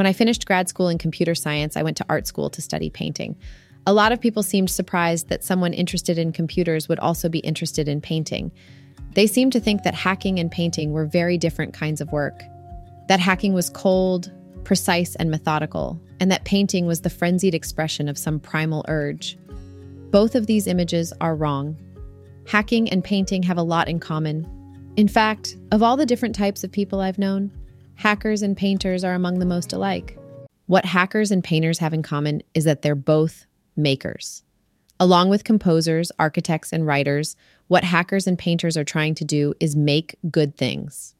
When I finished grad school in computer science, I went to art school to study painting. A lot of people seemed surprised that someone interested in computers would also be interested in painting. They seemed to think that hacking and painting were very different kinds of work, that hacking was cold, precise, and methodical, and that painting was the frenzied expression of some primal urge. Both of these images are wrong. Hacking and painting have a lot in common. In fact, of all the different types of people I've known, hackers and painters are among the most alike. What hackers and painters have in common is that they're both makers. Along with composers, architects, and writers, what hackers and painters are trying to do is make good things.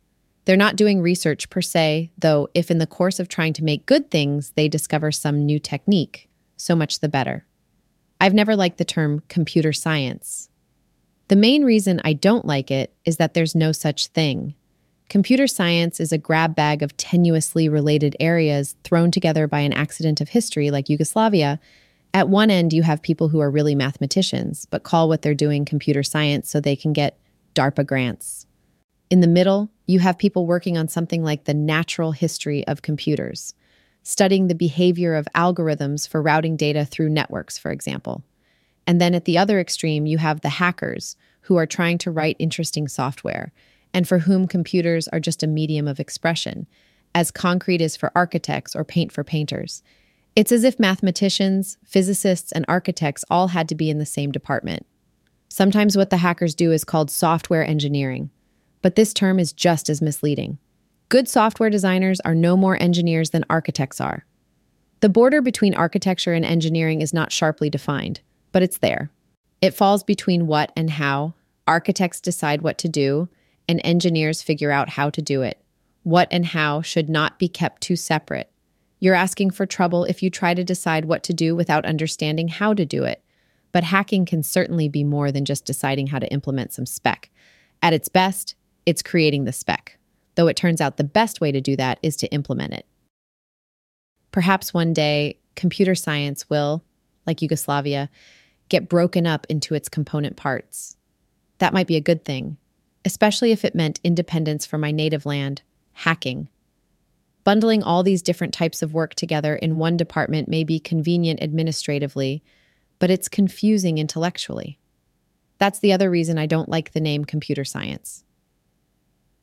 They're not doing research per se, though, if in the course of trying to make good things, they discover some new technique, so much the better. I've never liked the term computer science. The main reason I don't like it is that there's no such thing. Computer science is a grab bag of tenuously related areas thrown together by an accident of history like Yugoslavia. At one end, you have people who are really mathematicians, but call what they're doing computer science so they can get DARPA grants. In the middle, you have people working on something like the natural history of computers studying the behavior of algorithms for routing data through networks, for example. And then at the other extreme, you have the hackers who are trying to write interesting software and for whom computers are just a medium of expression, as concrete is for architects or paint for painters. It's as if mathematicians, physicists, and architects all had to be in the same department. Sometimes what the hackers do is called software engineering, but this term is just as misleading. Good software designers are no more engineers than architects are. The border between architecture and engineering is not sharply defined, but it's there. It falls between what and how. Architects decide what to do, and engineers figure out how to do it. What and how should not be kept too separate. You're asking for trouble if you try to decide what to do without understanding how to do it. But hacking can certainly be more than just deciding how to implement some spec. At its best, it's creating the spec though it turns out the best way to do that is to implement it. Perhaps one day, computer science will, like Yugoslavia, get broken up into its component parts. That might be a good thing, especially if it meant independence for my native land, hacking. Bundling all these different types of work together in one department may be convenient administratively, but it's confusing intellectually. That's the other reason I don't like the name computer science.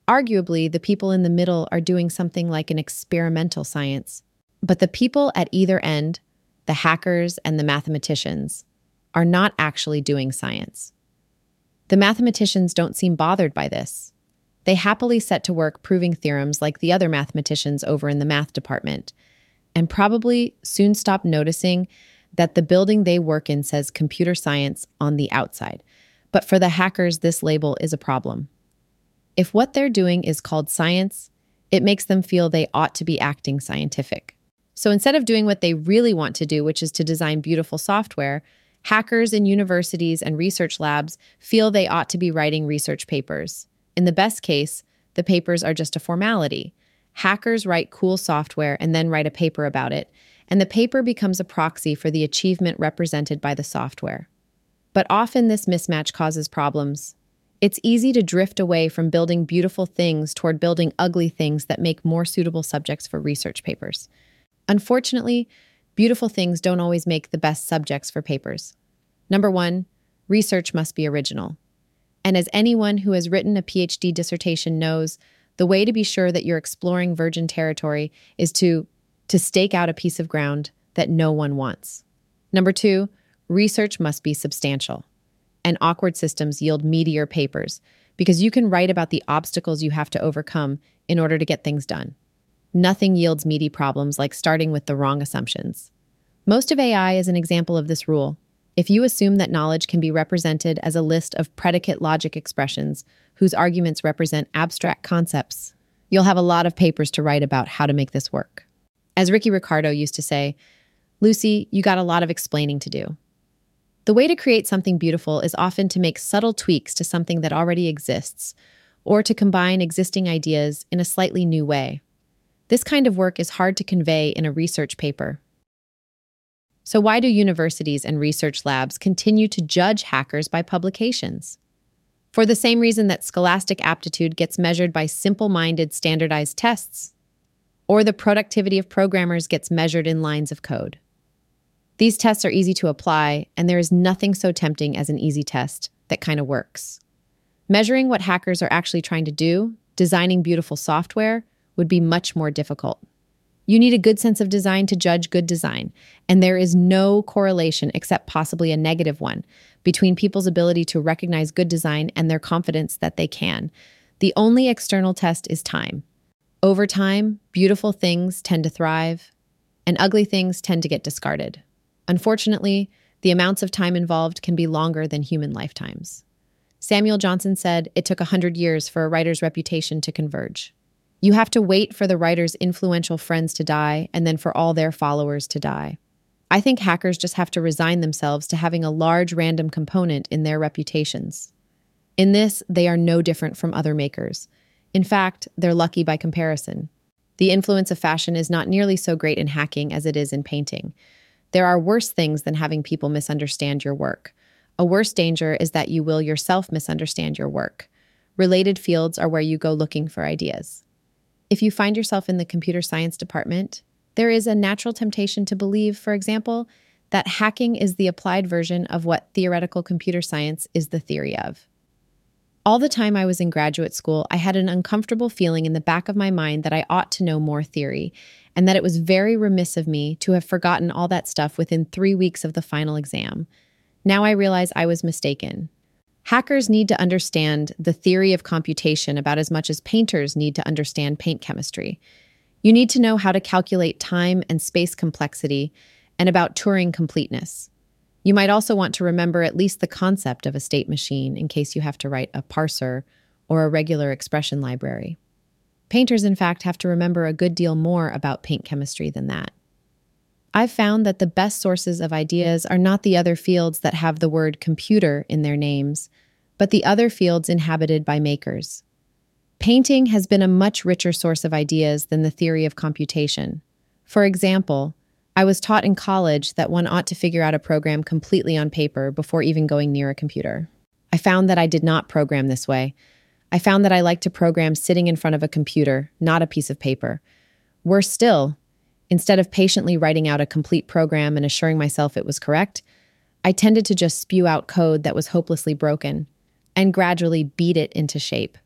Arguably, the people in the middle are doing something like an experimental science. But the people at either end, the hackers and the mathematicians, are not actually doing science. The mathematicians don't seem bothered by this. They happily set to work proving theorems like the other mathematicians over in the math department, and probably soon stop noticing that the building they work in says computer science on the outside. But for the hackers, this label is a problem. If what they're doing is called science, it makes them feel they ought to be acting scientific. So instead of doing what they really want to do, which is to design beautiful software, hackers in universities and research labs feel they ought to be writing research papers. In the best case, the papers are just a formality. Hackers write cool software and then write a paper about it, and the paper becomes a proxy for the achievement represented by the software. But often this mismatch causes problems. It's easy to drift away from building beautiful things toward building ugly things that make more suitable subjects for research papers. Unfortunately, beautiful things don't always make the best subjects for papers. Number one, research must be original. And as anyone who has written a PhD dissertation knows, the way to be sure that you're exploring virgin territory is to, to stake out a piece of ground that no one wants. Number two, research must be substantial and awkward systems yield meatier papers because you can write about the obstacles you have to overcome in order to get things done. Nothing yields meaty problems like starting with the wrong assumptions. Most of AI is an example of this rule. If you assume that knowledge can be represented as a list of predicate logic expressions whose arguments represent abstract concepts, you'll have a lot of papers to write about how to make this work. As Ricky Ricardo used to say, Lucy, you got a lot of explaining to do. The way to create something beautiful is often to make subtle tweaks to something that already exists, or to combine existing ideas in a slightly new way. This kind of work is hard to convey in a research paper. So, why do universities and research labs continue to judge hackers by publications? For the same reason that scholastic aptitude gets measured by simple minded standardized tests. or the productivity of programmers gets measured in lines of code. These tests are easy to apply, and there is nothing so tempting as an easy test that kind of works. Measuring what hackers are actually trying to do, designing beautiful software, would be much more difficult. You need a good sense of design to judge good design, and there is no correlation, except possibly a negative one, between people's ability to recognize good design and their confidence that they can. The only external test is time. Over time, beautiful things tend to thrive, and ugly things tend to get discarded. Unfortunately, the amounts of time involved can be longer than human lifetimes. Samuel Johnson said it took 100 years for a writer's reputation to converge. You have to wait for the writer's influential friends to die and then for all their followers to die. I think hackers just have to resign themselves to having a large random component in their reputations. In this, they are no different from other makers. In fact, they're lucky by comparison. The influence of fashion is not nearly so great in hacking as it is in painting. There are worse things than having people misunderstand your work. A worse danger is that you will yourself misunderstand your work. Related fields are where you go looking for ideas. If you find yourself in the computer science department, there is a natural temptation to believe, for example, that hacking is the applied version of what theoretical computer science is the theory of. All the time I was in graduate school, I had an uncomfortable feeling in the back of my mind that I ought to know more theory, and that it was very remiss of me to have forgotten all that stuff within three weeks of the final exam. Now I realize I was mistaken. Hackers need to understand the theory of computation about as much as painters need to understand paint chemistry. You need to know how to calculate time and space complexity and about Turing completeness. You might also want to remember at least the concept of a state machine in case you have to write a parser or a regular expression library. Painters, in fact, have to remember a good deal more about paint chemistry than that. I've found that the best sources of ideas are not the other fields that have the word computer in their names, but the other fields inhabited by makers. Painting has been a much richer source of ideas than the theory of computation. For example, I was taught in college that one ought to figure out a program completely on paper before even going near a computer. I found that I did not program this way. I found that I like to program sitting in front of a computer, not a piece of paper. Worse still, instead of patiently writing out a complete program and assuring myself it was correct, I tended to just spew out code that was hopelessly broken and gradually beat it into shape.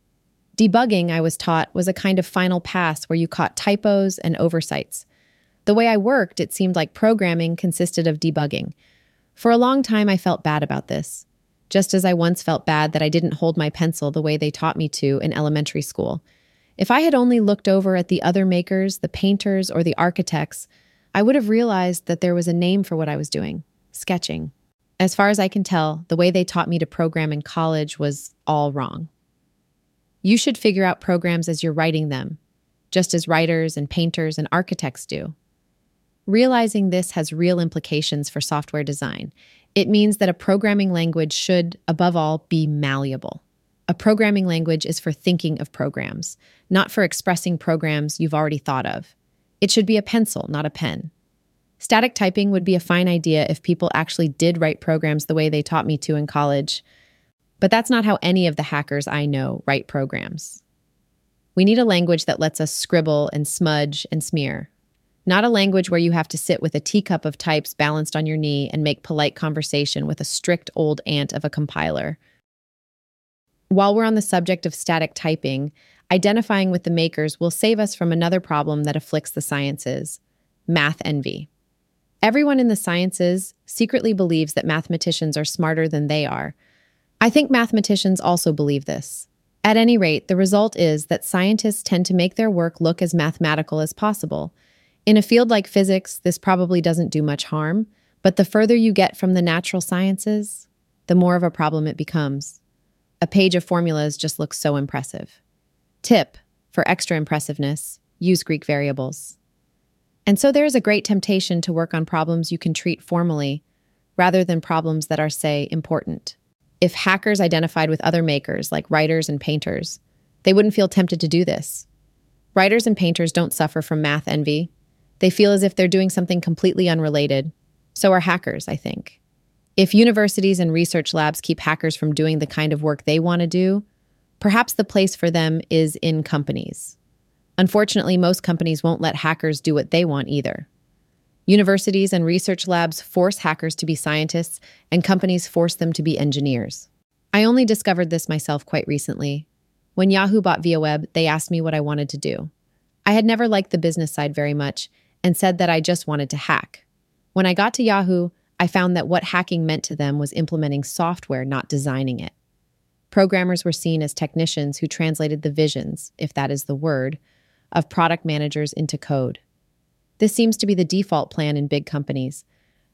Debugging, I was taught, was a kind of final pass where you caught typos and oversights. The way I worked, it seemed like programming consisted of debugging. For a long time, I felt bad about this, just as I once felt bad that I didn't hold my pencil the way they taught me to in elementary school. If I had only looked over at the other makers, the painters, or the architects, I would have realized that there was a name for what I was doing sketching. As far as I can tell, the way they taught me to program in college was all wrong. You should figure out programs as you're writing them, just as writers and painters and architects do. Realizing this has real implications for software design. It means that a programming language should, above all, be malleable. A programming language is for thinking of programs, not for expressing programs you've already thought of. It should be a pencil, not a pen. Static typing would be a fine idea if people actually did write programs the way they taught me to in college, but that's not how any of the hackers I know write programs. We need a language that lets us scribble and smudge and smear, not a language where you have to sit with a teacup of types balanced on your knee and make polite conversation with a strict old aunt of a compiler. While we're on the subject of static typing, identifying with the makers will save us from another problem that afflicts the sciences math envy. Everyone in the sciences secretly believes that mathematicians are smarter than they are. I think mathematicians also believe this. At any rate, the result is that scientists tend to make their work look as mathematical as possible in a field like physics, this probably doesn't do much harm, but the further you get from the natural sciences, the more of a problem it becomes. A page of formulas just looks so impressive. Tip for extra impressiveness use Greek variables. And so there is a great temptation to work on problems you can treat formally rather than problems that are, say, important. If hackers identified with other makers, like writers and painters, they wouldn't feel tempted to do this. Writers and painters don't suffer from math envy, they feel as if they're doing something completely unrelated. So are hackers, I think. If universities and research labs keep hackers from doing the kind of work they want to do, perhaps the place for them is in companies. Unfortunately, most companies won't let hackers do what they want either. Universities and research labs force hackers to be scientists, and companies force them to be engineers. I only discovered this myself quite recently. When Yahoo bought ViaWeb, they asked me what I wanted to do. I had never liked the business side very much and said that I just wanted to hack. When I got to Yahoo, I found that what hacking meant to them was implementing software, not designing it. Programmers were seen as technicians who translated the visions, if that is the word, of product managers into code. This seems to be the default plan in big companies.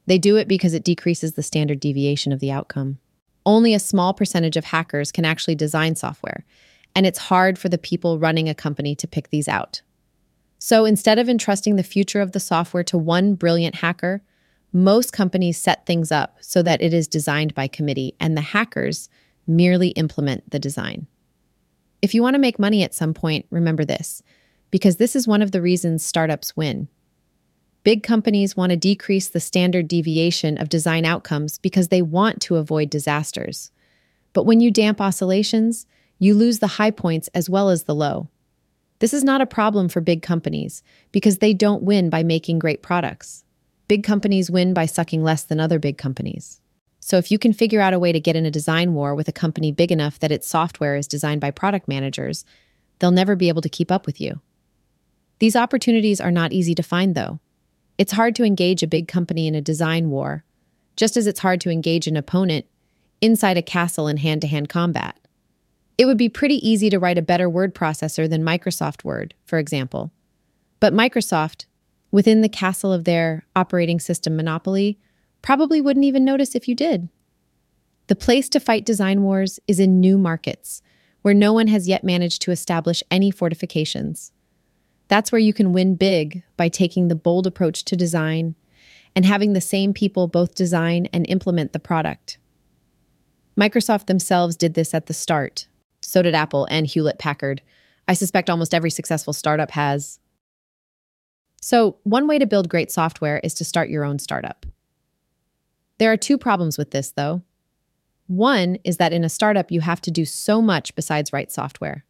They do it because it decreases the standard deviation of the outcome. Only a small percentage of hackers can actually design software, and it's hard for the people running a company to pick these out. So instead of entrusting the future of the software to one brilliant hacker, most companies set things up so that it is designed by committee and the hackers merely implement the design. If you want to make money at some point, remember this, because this is one of the reasons startups win. Big companies want to decrease the standard deviation of design outcomes because they want to avoid disasters. But when you damp oscillations, you lose the high points as well as the low. This is not a problem for big companies because they don't win by making great products. Big companies win by sucking less than other big companies. So if you can figure out a way to get in a design war with a company big enough that its software is designed by product managers, they'll never be able to keep up with you. These opportunities are not easy to find, though. It's hard to engage a big company in a design war, just as it's hard to engage an opponent inside a castle in hand to hand combat. It would be pretty easy to write a better word processor than Microsoft Word, for example. But Microsoft, within the castle of their operating system monopoly, probably wouldn't even notice if you did. The place to fight design wars is in new markets, where no one has yet managed to establish any fortifications. That's where you can win big by taking the bold approach to design and having the same people both design and implement the product. Microsoft themselves did this at the start. So did Apple and Hewlett Packard. I suspect almost every successful startup has. So, one way to build great software is to start your own startup. There are two problems with this, though. One is that in a startup, you have to do so much besides write software.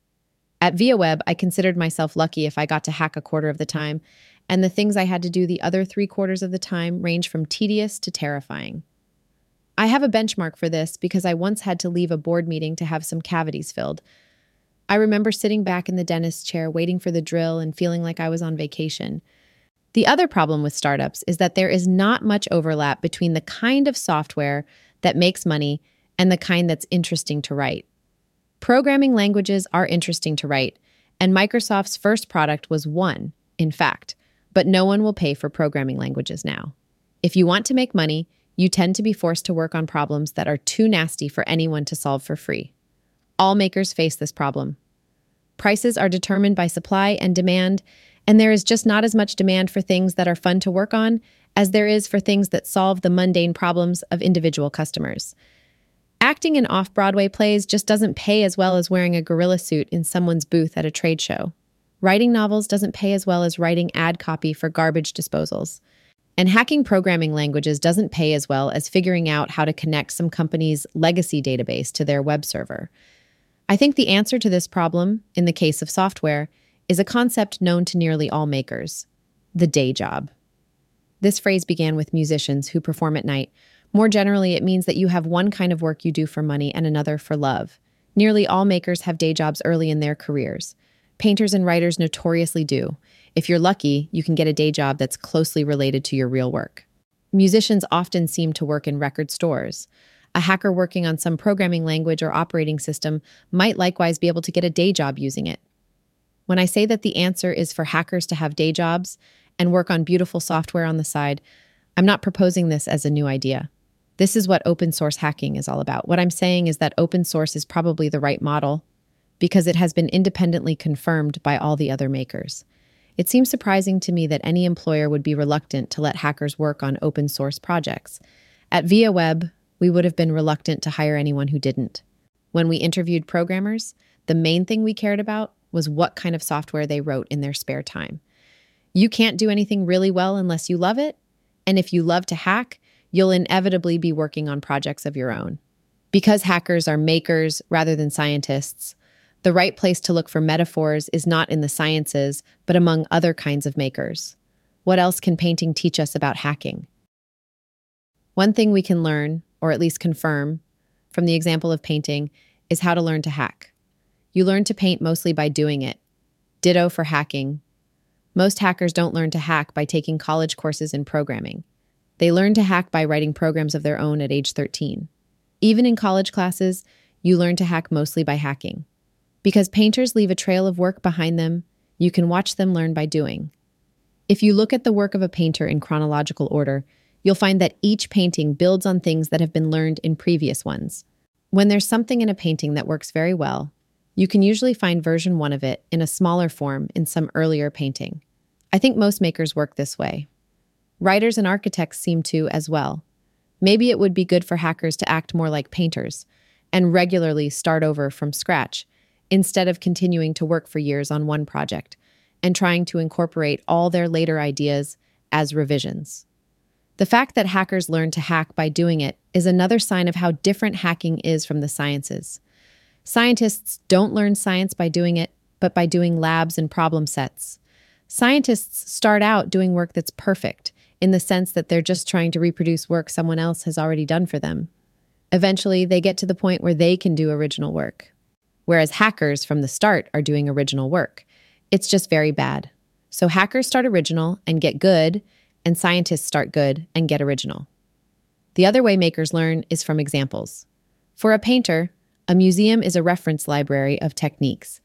At ViaWeb, I considered myself lucky if I got to hack a quarter of the time, and the things I had to do the other three quarters of the time range from tedious to terrifying. I have a benchmark for this because I once had to leave a board meeting to have some cavities filled. I remember sitting back in the dentist's chair waiting for the drill and feeling like I was on vacation. The other problem with startups is that there is not much overlap between the kind of software that makes money and the kind that's interesting to write. Programming languages are interesting to write, and Microsoft's first product was one, in fact, but no one will pay for programming languages now. If you want to make money, you tend to be forced to work on problems that are too nasty for anyone to solve for free. All makers face this problem. Prices are determined by supply and demand, and there is just not as much demand for things that are fun to work on as there is for things that solve the mundane problems of individual customers. Acting in off Broadway plays just doesn't pay as well as wearing a gorilla suit in someone's booth at a trade show. Writing novels doesn't pay as well as writing ad copy for garbage disposals. And hacking programming languages doesn't pay as well as figuring out how to connect some company's legacy database to their web server. I think the answer to this problem, in the case of software, is a concept known to nearly all makers the day job. This phrase began with musicians who perform at night, more generally, it means that you have one kind of work you do for money and another for love. Nearly all makers have day jobs early in their careers. Painters and writers notoriously do. If you're lucky, you can get a day job that's closely related to your real work. Musicians often seem to work in record stores. A hacker working on some programming language or operating system might likewise be able to get a day job using it. When I say that the answer is for hackers to have day jobs and work on beautiful software on the side, I'm not proposing this as a new idea. This is what open source hacking is all about. What I'm saying is that open source is probably the right model because it has been independently confirmed by all the other makers. It seems surprising to me that any employer would be reluctant to let hackers work on open source projects. At ViaWeb, we would have been reluctant to hire anyone who didn't. When we interviewed programmers, the main thing we cared about was what kind of software they wrote in their spare time. You can't do anything really well unless you love it, and if you love to hack, you'll inevitably be working on projects of your own. Because hackers are makers rather than scientists, The right place to look for metaphors is not in the sciences, but among other kinds of makers. What else can painting teach us about hacking? One thing we can learn, or at least confirm, from the example of painting is how to learn to hack. You learn to paint mostly by doing it. Ditto for hacking. Most hackers don't learn to hack by taking college courses in programming. They learn to hack by writing programs of their own at age 13. Even in college classes, you learn to hack mostly by hacking. Because painters leave a trail of work behind them, you can watch them learn by doing. If you look at the work of a painter in chronological order, you'll find that each painting builds on things that have been learned in previous ones. When there's something in a painting that works very well, you can usually find version 1 of it in a smaller form in some earlier painting. I think most makers work this way. Writers and architects seem to as well. Maybe it would be good for hackers to act more like painters and regularly start over from scratch instead of continuing to work for years on one project and trying to incorporate all their later ideas as revisions. The fact that hackers learn to hack by doing it is another sign of how different hacking is from the sciences. Scientists don't learn science by doing it, but by doing labs and problem sets. Scientists start out doing work that's perfect, in the sense that they're just trying to reproduce work someone else has already done for them. Eventually, they get to the point where they can do original work. Whereas hackers from the start are doing original work. It's just very bad. So hackers start original and get good, and scientists start good and get original. The other way makers learn is from examples. For a painter, a museum is a reference library of techniques.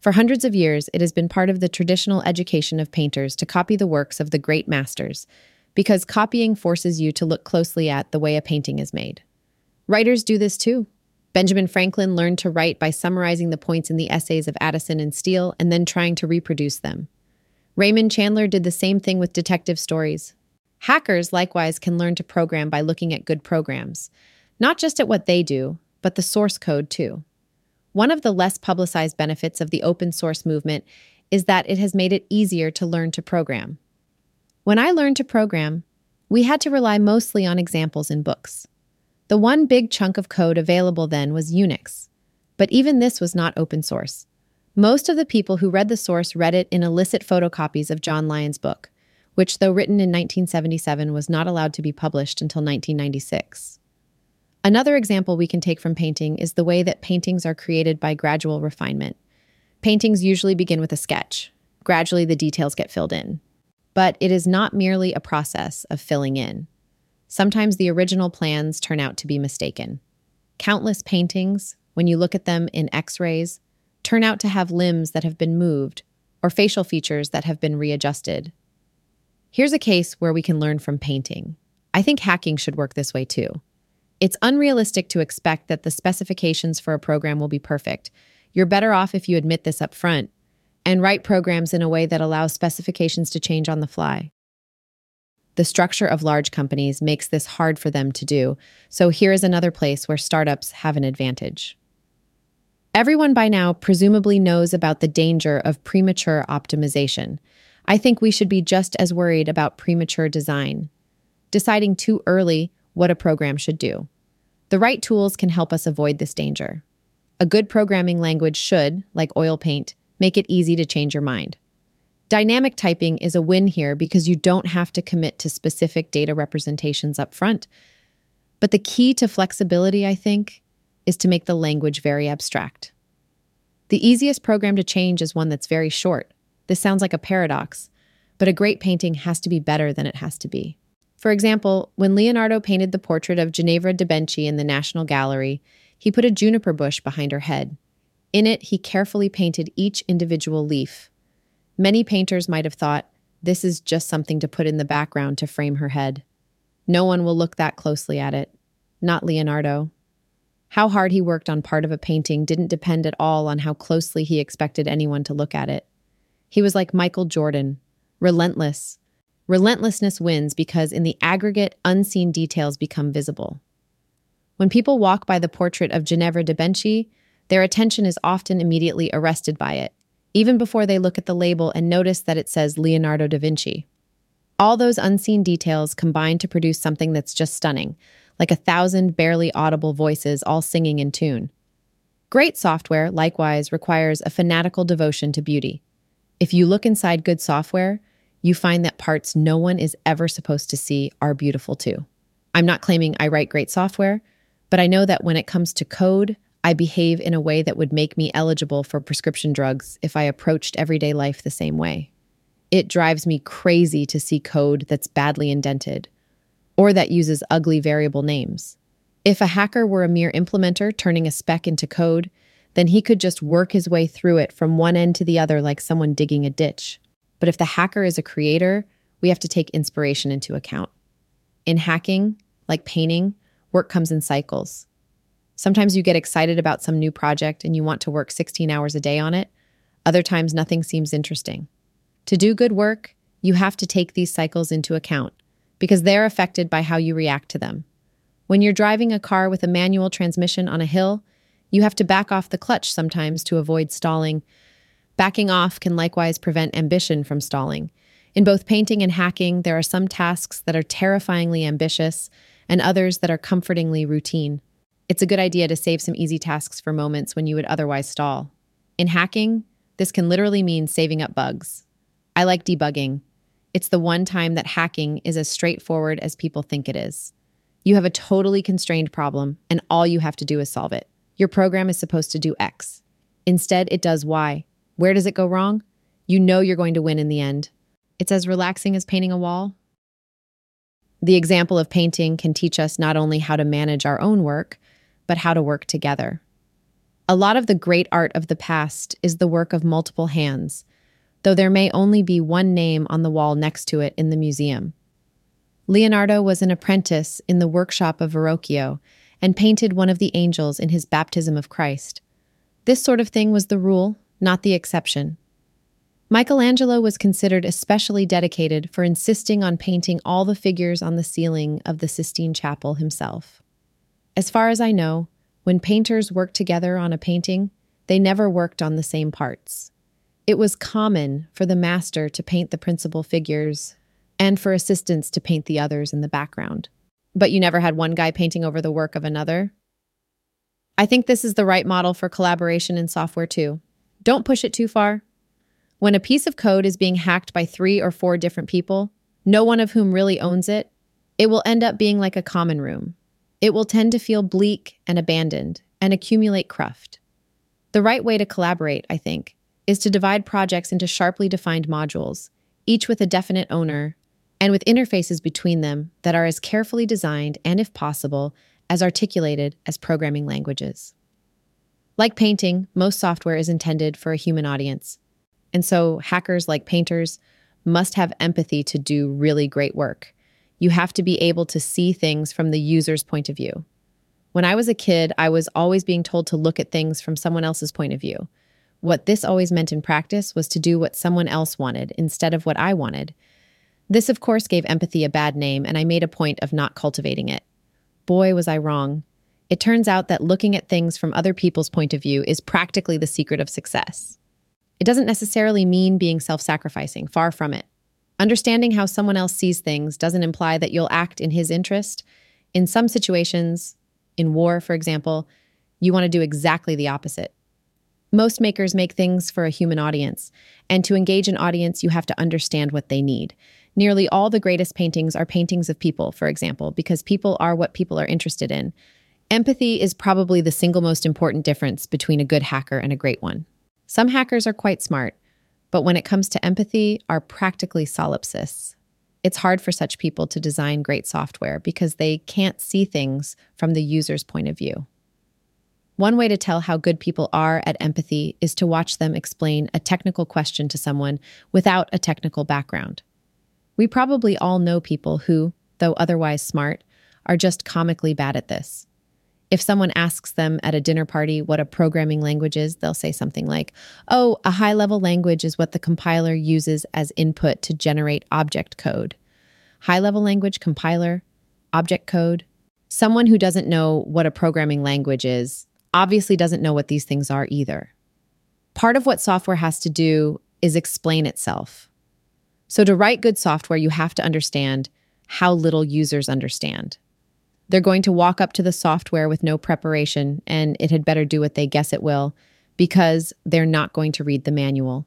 For hundreds of years, it has been part of the traditional education of painters to copy the works of the great masters, because copying forces you to look closely at the way a painting is made. Writers do this too. Benjamin Franklin learned to write by summarizing the points in the essays of Addison and Steele and then trying to reproduce them. Raymond Chandler did the same thing with detective stories. Hackers, likewise, can learn to program by looking at good programs, not just at what they do, but the source code too. One of the less publicized benefits of the open source movement is that it has made it easier to learn to program. When I learned to program, we had to rely mostly on examples in books. The one big chunk of code available then was Unix, but even this was not open source. Most of the people who read the source read it in illicit photocopies of John Lions' book, which, though written in 1977, was not allowed to be published until 1996. Another example we can take from painting is the way that paintings are created by gradual refinement. Paintings usually begin with a sketch. Gradually, the details get filled in. But it is not merely a process of filling in. Sometimes the original plans turn out to be mistaken. Countless paintings, when you look at them in x rays, turn out to have limbs that have been moved or facial features that have been readjusted. Here's a case where we can learn from painting. I think hacking should work this way too. It's unrealistic to expect that the specifications for a program will be perfect. You're better off if you admit this up front and write programs in a way that allows specifications to change on the fly. The structure of large companies makes this hard for them to do, so here is another place where startups have an advantage. Everyone by now presumably knows about the danger of premature optimization. I think we should be just as worried about premature design, deciding too early what a program should do. The right tools can help us avoid this danger. A good programming language should, like oil paint, make it easy to change your mind. Dynamic typing is a win here because you don't have to commit to specific data representations up front. But the key to flexibility, I think, is to make the language very abstract. The easiest program to change is one that's very short. This sounds like a paradox, but a great painting has to be better than it has to be. For example, when Leonardo painted the portrait of Ginevra da Benci in the National Gallery, he put a juniper bush behind her head. In it, he carefully painted each individual leaf. Many painters might have thought, this is just something to put in the background to frame her head. No one will look that closely at it. Not Leonardo. How hard he worked on part of a painting didn't depend at all on how closely he expected anyone to look at it. He was like Michael Jordan, relentless. Relentlessness wins because in the aggregate, unseen details become visible. When people walk by the portrait of Ginevra da Benci, their attention is often immediately arrested by it, even before they look at the label and notice that it says Leonardo da Vinci. All those unseen details combine to produce something that's just stunning, like a thousand barely audible voices all singing in tune. Great software, likewise, requires a fanatical devotion to beauty. If you look inside good software, you find that parts no one is ever supposed to see are beautiful too. I'm not claiming I write great software, but I know that when it comes to code, I behave in a way that would make me eligible for prescription drugs if I approached everyday life the same way. It drives me crazy to see code that's badly indented or that uses ugly variable names. If a hacker were a mere implementer turning a spec into code, then he could just work his way through it from one end to the other like someone digging a ditch. But if the hacker is a creator, we have to take inspiration into account. In hacking, like painting, work comes in cycles. Sometimes you get excited about some new project and you want to work 16 hours a day on it. Other times, nothing seems interesting. To do good work, you have to take these cycles into account because they're affected by how you react to them. When you're driving a car with a manual transmission on a hill, you have to back off the clutch sometimes to avoid stalling Backing off can likewise prevent ambition from stalling. In both painting and hacking, there are some tasks that are terrifyingly ambitious and others that are comfortingly routine. It's a good idea to save some easy tasks for moments when you would otherwise stall. In hacking, this can literally mean saving up bugs. I like debugging. It's the one time that hacking is as straightforward as people think it is. You have a totally constrained problem, and all you have to do is solve it. Your program is supposed to do X. Instead, it does Y. Where does it go wrong? You know you're going to win in the end. It's as relaxing as painting a wall. The example of painting can teach us not only how to manage our own work, but how to work together. A lot of the great art of the past is the work of multiple hands, though there may only be one name on the wall next to it in the museum. Leonardo was an apprentice in the workshop of Verrocchio and painted one of the angels in his baptism of Christ. This sort of thing was the rule, not the exception. Michelangelo was considered especially dedicated for insisting on painting all the figures on the ceiling of the Sistine Chapel himself. As far as I know, when painters worked together on a painting, they never worked on the same parts. It was common for the master to paint the principal figures and for assistants to paint the others in the background. But you never had one guy painting over the work of another? I think this is the right model for collaboration in software too. Don't push it too far. When a piece of code is being hacked by three or four different people, no one of whom really owns it, it will end up being like a common room. It will tend to feel bleak and abandoned and accumulate cruft. The right way to collaborate, I think, is to divide projects into sharply defined modules, each with a definite owner, and with interfaces between them that are as carefully designed and, if possible, as articulated as programming languages. Like painting, most software is intended for a human audience. And so hackers, like painters, must have empathy to do really great work. You have to be able to see things from the user's point of view. When I was a kid, I was always being told to look at things from someone else's point of view. What this always meant in practice was to do what someone else wanted instead of what I wanted. This, of course, gave empathy a bad name, and I made a point of not cultivating it. Boy, was I wrong. It turns out that looking at things from other people's point of view is practically the secret of success. It doesn't necessarily mean being self sacrificing, far from it. Understanding how someone else sees things doesn't imply that you'll act in his interest. In some situations, in war, for example, you want to do exactly the opposite. Most makers make things for a human audience, and to engage an audience, you have to understand what they need. Nearly all the greatest paintings are paintings of people, for example, because people are what people are interested in. Empathy is probably the single most important difference between a good hacker and a great one. Some hackers are quite smart, but when it comes to empathy, are practically solipsists. It's hard for such people to design great software because they can't see things from the user's point of view. One way to tell how good people are at empathy is to watch them explain a technical question to someone without a technical background. We probably all know people who, though otherwise smart, are just comically bad at this. If someone asks them at a dinner party what a programming language is, they'll say something like, Oh, a high level language is what the compiler uses as input to generate object code. High level language, compiler, object code. Someone who doesn't know what a programming language is obviously doesn't know what these things are either. Part of what software has to do is explain itself. So, to write good software, you have to understand how little users understand. They're going to walk up to the software with no preparation, and it had better do what they guess it will, because they're not going to read the manual.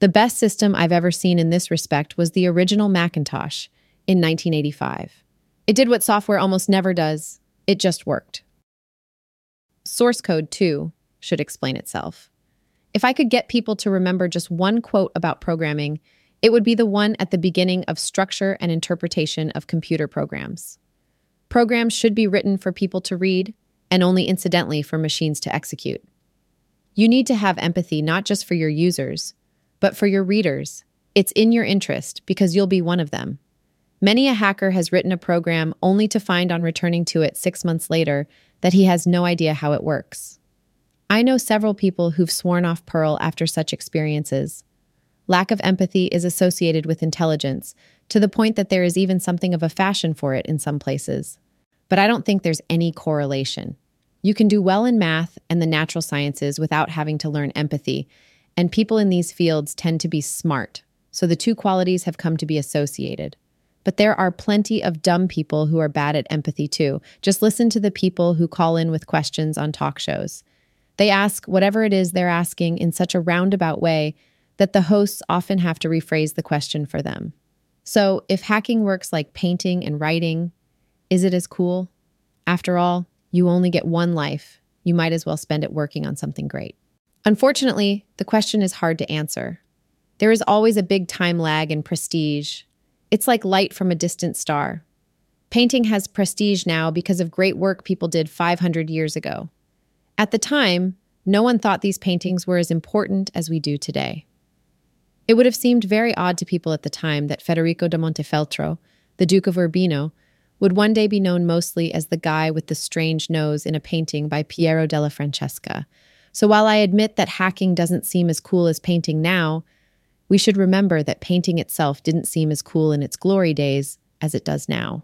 The best system I've ever seen in this respect was the original Macintosh in 1985. It did what software almost never does it just worked. Source code, too, should explain itself. If I could get people to remember just one quote about programming, it would be the one at the beginning of Structure and Interpretation of Computer Programs. Programs should be written for people to read and only incidentally for machines to execute. You need to have empathy not just for your users, but for your readers. It's in your interest because you'll be one of them. Many a hacker has written a program only to find on returning to it six months later that he has no idea how it works. I know several people who've sworn off Perl after such experiences. Lack of empathy is associated with intelligence, to the point that there is even something of a fashion for it in some places. But I don't think there's any correlation. You can do well in math and the natural sciences without having to learn empathy, and people in these fields tend to be smart, so the two qualities have come to be associated. But there are plenty of dumb people who are bad at empathy too. Just listen to the people who call in with questions on talk shows. They ask whatever it is they're asking in such a roundabout way that the hosts often have to rephrase the question for them. So, if hacking works like painting and writing, is it as cool? After all, you only get one life. You might as well spend it working on something great. Unfortunately, the question is hard to answer. There is always a big time lag in prestige. It's like light from a distant star. Painting has prestige now because of great work people did 500 years ago. At the time, no one thought these paintings were as important as we do today. It would have seemed very odd to people at the time that Federico da Montefeltro, the Duke of Urbino, would one day be known mostly as the guy with the strange nose in a painting by Piero della Francesca. So while I admit that hacking doesn't seem as cool as painting now, we should remember that painting itself didn't seem as cool in its glory days as it does now.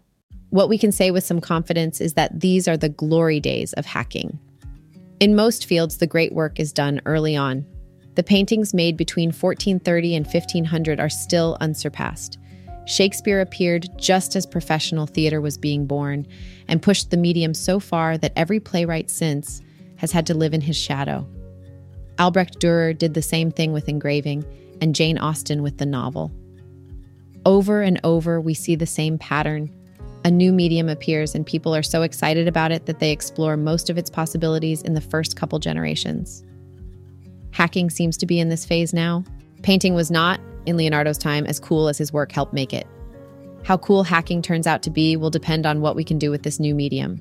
What we can say with some confidence is that these are the glory days of hacking. In most fields, the great work is done early on, the paintings made between 1430 and 1500 are still unsurpassed. Shakespeare appeared just as professional theater was being born and pushed the medium so far that every playwright since has had to live in his shadow. Albrecht Dürer did the same thing with engraving, and Jane Austen with the novel. Over and over, we see the same pattern. A new medium appears, and people are so excited about it that they explore most of its possibilities in the first couple generations. Hacking seems to be in this phase now. Painting was not, in Leonardo's time, as cool as his work helped make it. How cool hacking turns out to be will depend on what we can do with this new medium.